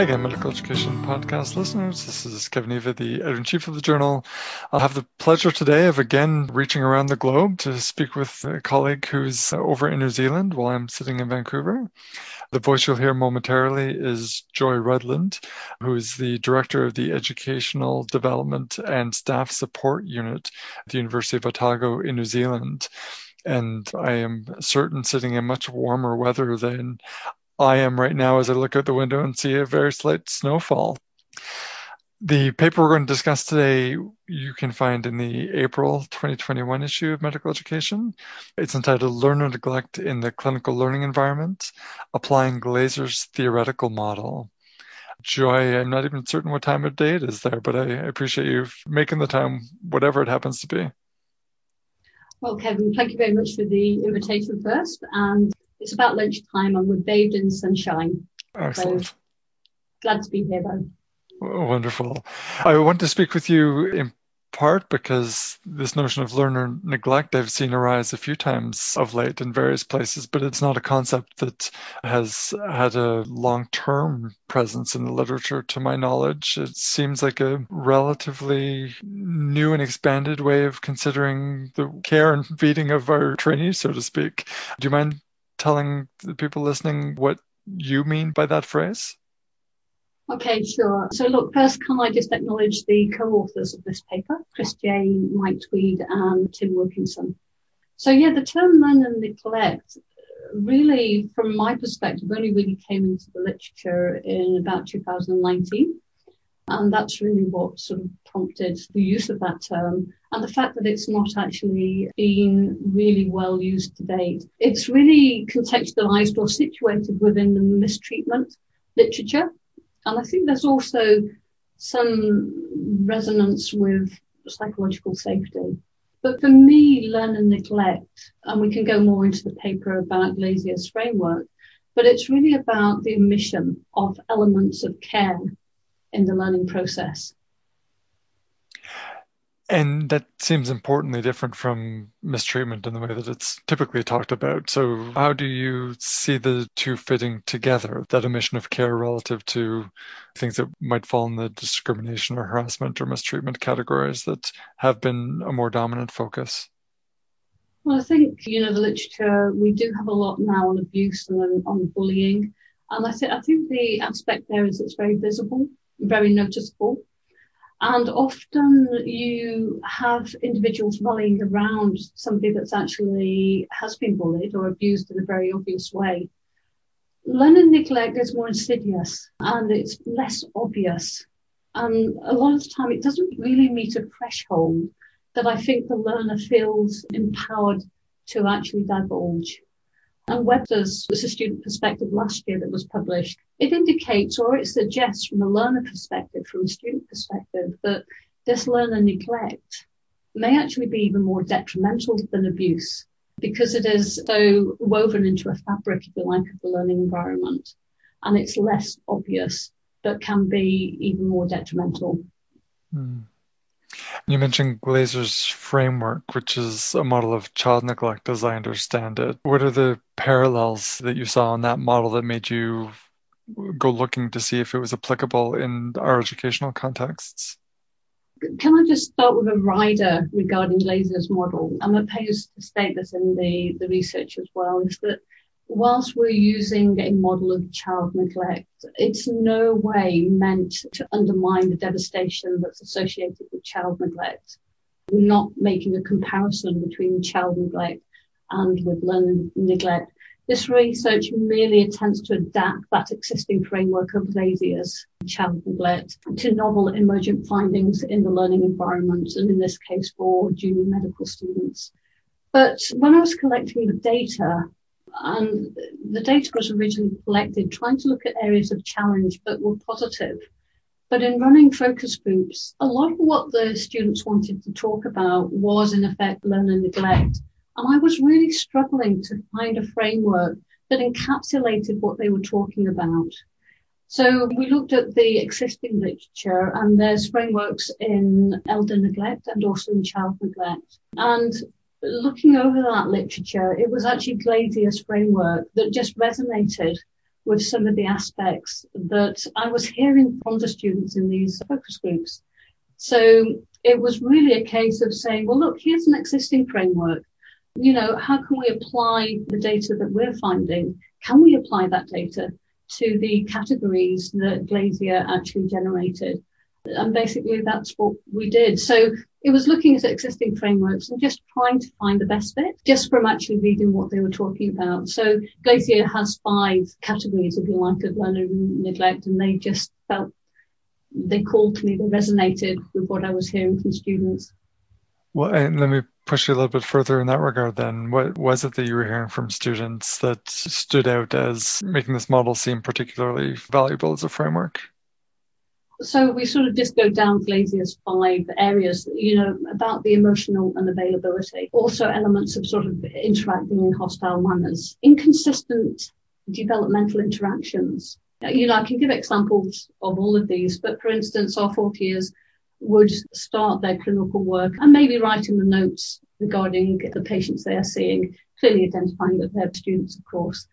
Hi again, Medical Education Podcast listeners. This is Kevin Eva, the editor in chief of the journal. I'll have the pleasure today of again reaching around the globe to speak with a colleague who's over in New Zealand while I'm sitting in Vancouver. The voice you'll hear momentarily is Joy Rudland, who is the director of the Educational Development and Staff Support Unit at the University of Otago in New Zealand and I am certain sitting in much warmer weather than I am right now as I look out the window and see a very slight snowfall. The paper we're going to discuss today you can find in the April 2021 issue of Medical Education. It's entitled Learner Neglect in the Clinical Learning Environment, Applying Glaser's Theoretical Model. Joy, I'm not even certain what time of day it is there, but I appreciate you making the time, whatever it happens to be. Well, Kevin, thank you very much for the invitation first. And it's about lunchtime and we're bathed in sunshine. Excellent. So glad to be here, though. Wonderful. I want to speak with you in part because this notion of learner neglect I've seen arise a few times of late in various places, but it's not a concept that has had a long term presence in the literature to my knowledge. It seems like a relatively new and expanded way of considering the care and feeding of our trainees, so to speak. Do you mind telling the people listening what you mean by that phrase? Okay, sure. So look, first, can I just acknowledge the co-authors of this paper, Chris Jaye, Mike Tweed, and Tim Wilkinson. So yeah, the term learner neglect really, from my perspective, only really came into the literature in about 2019. And that's really what sort of prompted the use of that term and the fact that it's not actually been really well used to date. It's really contextualized or situated within the mistreatment literature. And I think there's also some resonance with psychological safety. But for me, learner neglect, and we can go more into the paper about Glazier's framework, but it's really about the omission of elements of care in the learning process. And that seems importantly different from mistreatment in the way that it's typically talked about. So, how do you see the two fitting together, that omission of care relative to things that might fall in the discrimination or harassment or mistreatment categories that have been a more dominant focus? Well, I think, you know, the literature, we do have a lot now on abuse and on bullying. And I, th- I think the aspect there is it's very visible, very noticeable. And often you have individuals rallying around somebody that's actually has been bullied or abused in a very obvious way. Learning neglect is more insidious and it's less obvious. And a lot of the time it doesn't really meet a threshold that I think the learner feels empowered to actually divulge and Webster's was a student perspective last year that was published. It indicates or it suggests from a learner perspective, from a student perspective, that this learner neglect may actually be even more detrimental than abuse because it is so woven into a fabric, if you like, of the learning environment. And it's less obvious, but can be even more detrimental. Mm. You mentioned Glaser's framework, which is a model of child neglect as I understand it. What are the parallels that you saw in that model that made you go looking to see if it was applicable in our educational contexts? Can I just start with a rider regarding Glaser's model? I'm opposed to state this in the, the research as well, is that whilst we're using a model of child neglect, it's no way meant to undermine the devastation that's associated with child neglect. We're not making a comparison between child neglect and with learning neglect. This research merely attempts to adapt that existing framework of Glaser's child neglect to novel emergent findings in the learning environment, and in this case for junior medical students. But when I was collecting the data, and the data was originally collected trying to look at areas of challenge but were positive. But in running focus groups, a lot of what the students wanted to talk about was in effect learner neglect. And I was really struggling to find a framework that encapsulated what they were talking about. So we looked at the existing literature and there's frameworks in elder neglect and also in child neglect. And looking over that literature, it was actually Glazer's framework that just resonated with some of the aspects that I was hearing from the students in these focus groups. So it was really a case of saying, well, look, here's an existing framework. You know, how can we apply the data that we're finding? Can we apply that data to the categories that Glazier actually generated? And basically that's what we did. So it was looking at existing frameworks and just trying to find the best fit just from actually reading what they were talking about. So Glazier has five categories, if you like, of learner neglect, and they just felt they called to me, they resonated with what I was hearing from students. Well, and let me push you a little bit further in that regard then. What was it that you were hearing from students that stood out as making this model seem particularly valuable as a framework? so we sort of just go down Glazier's five areas, you know, about the emotional unavailability, also elements of sort of interacting in hostile manners, inconsistent developmental interactions. You know, I can give examples of all of these, but for instance, our fourth years would start their clinical work and maybe writing the notes regarding the patients they are seeing, clearly identifying that they're students, of course.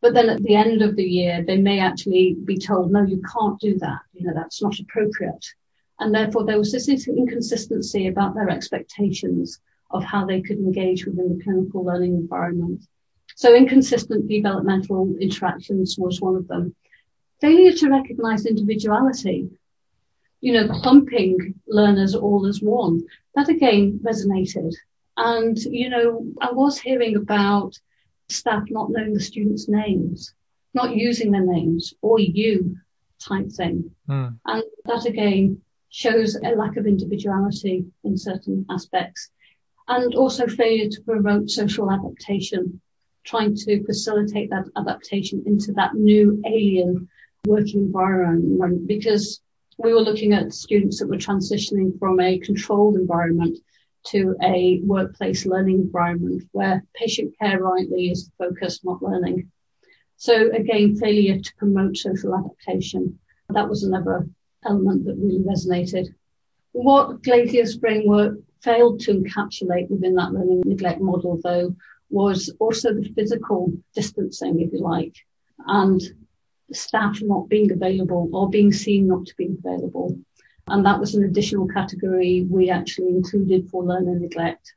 But then at the end of the year, they may actually be told, no, you can't do that. You know, that's not appropriate. And therefore there was this inconsistency about their expectations of how they could engage within the clinical learning environment. So inconsistent developmental interactions was one of them. Failure to recognize individuality, you know, clumping learners all as one, that again resonated. And, you know, I was hearing about staff not knowing the students' names, not using their names or you type thing. Mm. And that again shows a lack of individuality in certain aspects and also failure to promote social adaptation, trying to facilitate that adaptation into that new alien working environment because we were looking at students that were transitioning from a controlled environment to a workplace learning environment where patient care rightly is the focus, not learning. So again, failure to promote social adaptation. That was another element that really resonated. What Glazier's framework failed to encapsulate within that learning neglect model though was also the physical distancing, if you like, and staff not being available or being seen not to be available. And that was an additional category we actually included for learner neglect.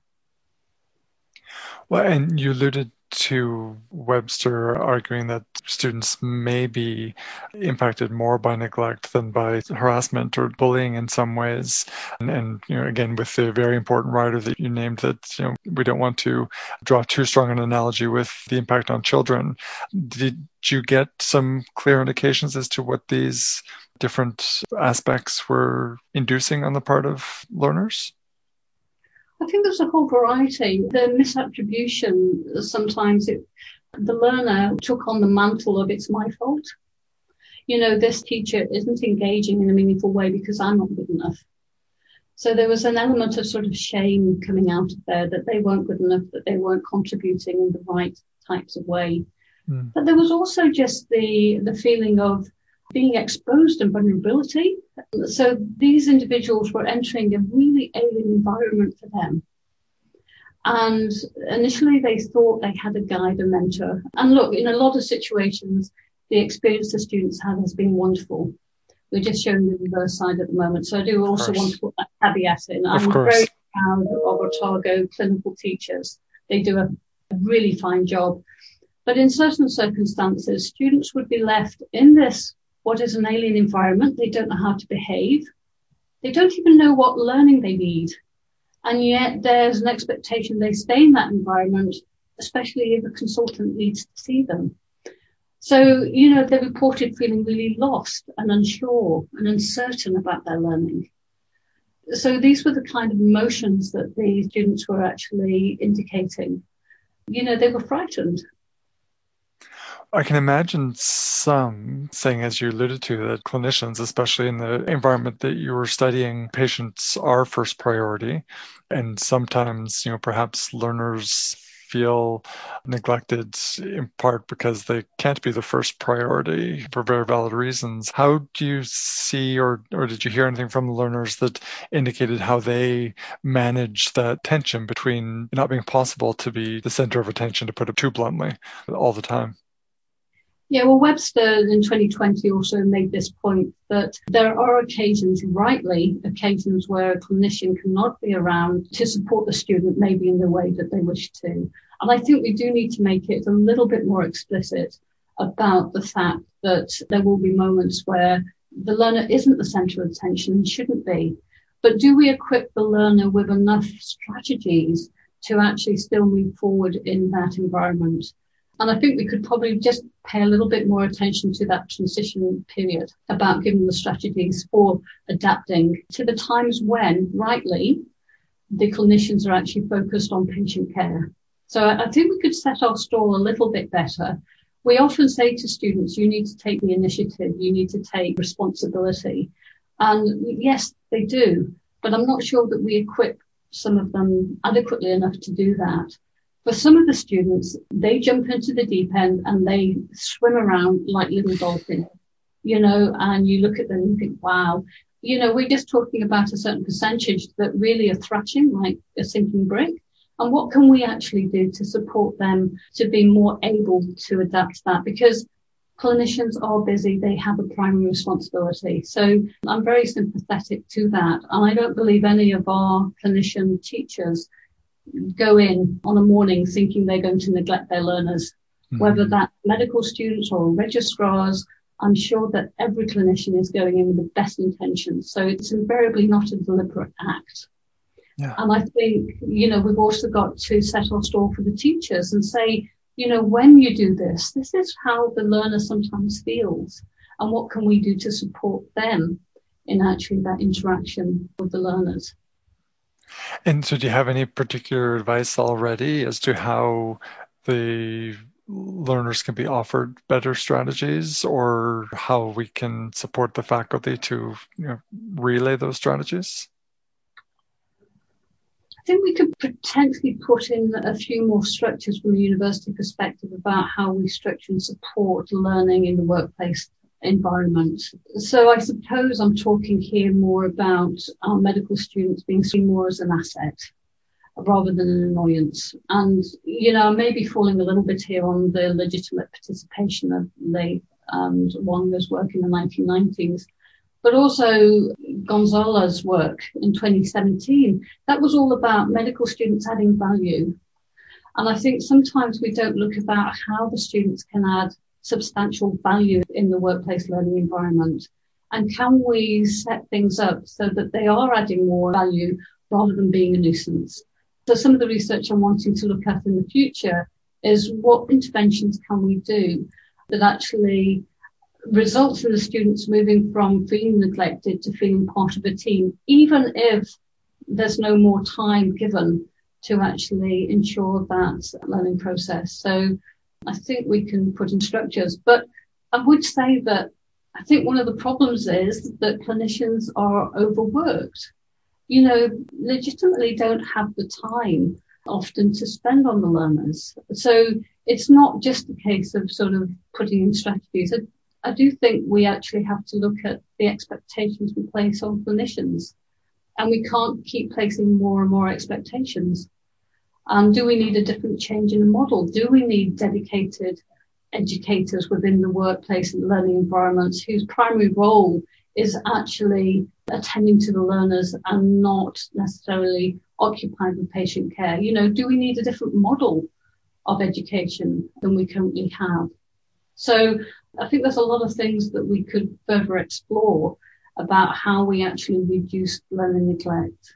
Well, and you alluded to Webster arguing that students may be impacted more by neglect than by harassment or bullying in some ways. And, and, you know, again, with the very important rider that you named, that you know we don't want to draw too strong an analogy with the impact on children. Did you get some clear indications as to what these different aspects were inducing on the part of learners? I think there's a whole variety. The misattribution, sometimes it, the learner took on the mantle of it's my fault. You know, this teacher isn't engaging in a meaningful way because I'm not good enough. So there was an element of sort of shame coming out of there that they weren't good enough, that they weren't contributing in the right types of way. Mm. But there was also just the, the feeling of being exposed and vulnerability. So these individuals were entering a really alien environment for them. And initially they thought they had a guide, a mentor. And look, in a lot of situations, the experience the students had has been wonderful. We're just showing the reverse side at the moment. So I do also want to put that caveat in. I'm very proud of Otago clinical teachers. They do a, a really fine job. But in certain circumstances, students would be left in this what is an alien environment. They don't know how to behave. They don't even know what learning they need. And yet there's an expectation they stay in that environment, especially if a consultant needs to see them. So, you know, they reported feeling really lost and unsure and uncertain about their learning. So these were the kind of emotions that the students were actually indicating. You know, they were frightened. I can imagine some saying, as you alluded to, that clinicians, especially in the environment that you were studying, patients are first priority. And sometimes, you know, perhaps learners feel neglected in part because they can't be the first priority for very valid reasons. How do you see or, or did you hear anything from the learners that indicated how they manage that tension between not being possible to be the center of attention, to put it too bluntly, all the time? Yeah, well, Webster in 2020 also made this point that there are occasions, rightly, occasions where a clinician cannot be around to support the student maybe in the way that they wish to. And I think we do need to make it a little bit more explicit about the fact that there will be moments where the learner isn't the center of attention and shouldn't be. But do we equip the learner with enough strategies to actually still move forward in that environment? And I think we could probably just pay a little bit more attention to that transition period about giving the strategies for adapting to the times when, rightly, the clinicians are actually focused on patient care. So I think we could set our stall a little bit better. We often say to students, you need to take the initiative, you need to take responsibility. And yes, they do, but I'm not sure that we equip some of them adequately enough to do that. For some of the students, they jump into the deep end and they swim around like little dolphins, you know, and you look at them and think, wow, you know, we're just talking about a certain percentage that really are thrashing like a sinking brick. And what can we actually do to support them to be more able to adapt to that? Because clinicians are busy, they have a primary responsibility. So I'm very sympathetic to that. And I don't believe any of our clinician teachers go in on a morning thinking they're going to neglect their learners, mm-hmm. whether that's medical students or registrars. I'm sure that every clinician is going in with the best intentions. So it's invariably not a deliberate act. Yeah. And I think, you know, we've also got to set our stall for the teachers and say, you know, when you do this, this is how the learner sometimes feels. And what can we do to support them in actually that interaction with the learners? And so, do you have any particular advice already as to how the learners can be offered better strategies or how we can support the faculty to you know, relay those strategies? I think we could potentially put in a few more structures from a university perspective about how we structure and support learning in the workplace environment. So I suppose I'm talking here more about our medical students being seen more as an asset rather than an annoyance. And, you know, I may be falling a little bit here on the legitimate participation of Lave and um, Wenger's work in the 1990s, but also Gonzalo's work in 2017. That was all about medical students adding value. And I think sometimes we don't look about how the students can add substantial value in the workplace learning environment? And can we set things up so that they are adding more value rather than being a nuisance? So some of the research I'm wanting to look at in the future is what interventions can we do that actually results in the students moving from feeling neglected to feeling part of a team, even if there's no more time given to actually ensure that learning process. So I think we can put in structures. But I would say that I think one of the problems is that clinicians are overworked. You know, legitimately don't have the time often to spend on the learners. So it's not just a case of sort of putting in strategies. I, I do think we actually have to look at the expectations we place on clinicians. And we can't keep placing more and more expectations. Um, do we need a different change in the model? Do we need dedicated educators within the workplace and learning environments whose primary role is actually attending to the learners and not necessarily occupied with patient care? You know, do we need a different model of education than we currently have? So I think there's a lot of things that we could further explore about how we actually reduce learning neglect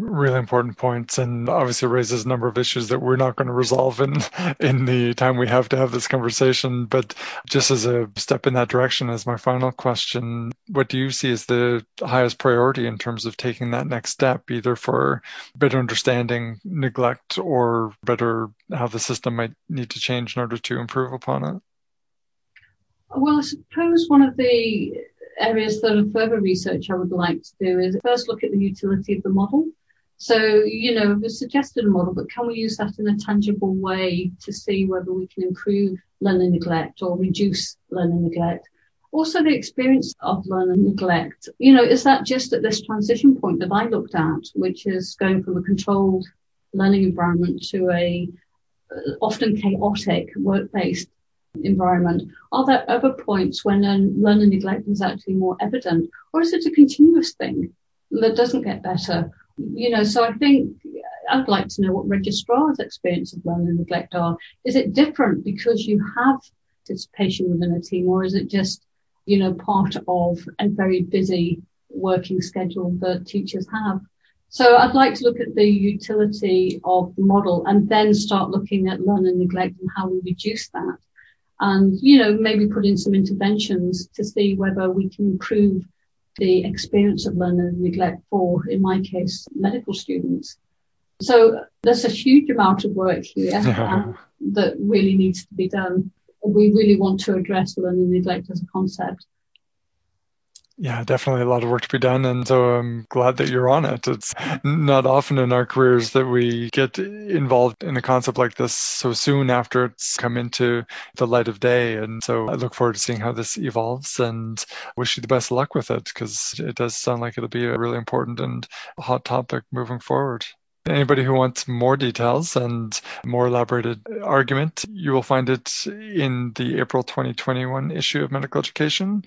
really important points and obviously raises a number of issues that we're not going to resolve in in the time we have to have this conversation but just as a step in that direction as my final question what do you see as the highest priority in terms of taking that next step either for better understanding neglect or better how the system might need to change in order to improve upon it well i suppose one of the areas that of further research I would like to do is first look at the utility of the model. So, you know, we've suggested a model, but can we use that in a tangible way to see whether we can improve learner neglect or reduce learner neglect? Also, the experience of learner neglect. You know, is that just at this transition point that I looked at, which is going from a controlled learning environment to a uh, often chaotic work-based environment. Are there other points when learner neglect is actually more evident, or is it a continuous thing that doesn't get better? You know, so I think I'd like to know what registrar's experience of learner neglect are. Is it different because you have participation within a team, or is it just, you know, part of a very busy working schedule that teachers have? So I'd like to look at the utility of the model and then start looking at learner neglect and how we reduce that. And, you know, maybe put in some interventions to see whether we can improve the experience of learner neglect for, in my case, medical students. So there's a huge amount of work here that really needs to be done. We really want to address learner neglect as a concept. Yeah, definitely a lot of work to be done. And so I'm glad that you're on it. It's not often in our careers that we get involved in a concept like this so soon after it's come into the light of day. And so I look forward to seeing how this evolves and wish you the best luck with it because it does sound like it'll be a really important and hot topic moving forward. Anybody who wants more details and more elaborated argument, you will find it in the April 2021 issue of Medical Education,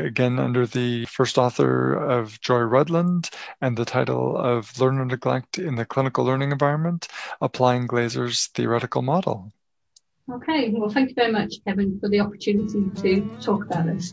again under the first author of Joy Rudland and the title of Learner Neglect in the Clinical Learning Environment, Applying Glaser's Theoretical Model. Okay, well, thank you very much, Kevin, for the opportunity to talk about this.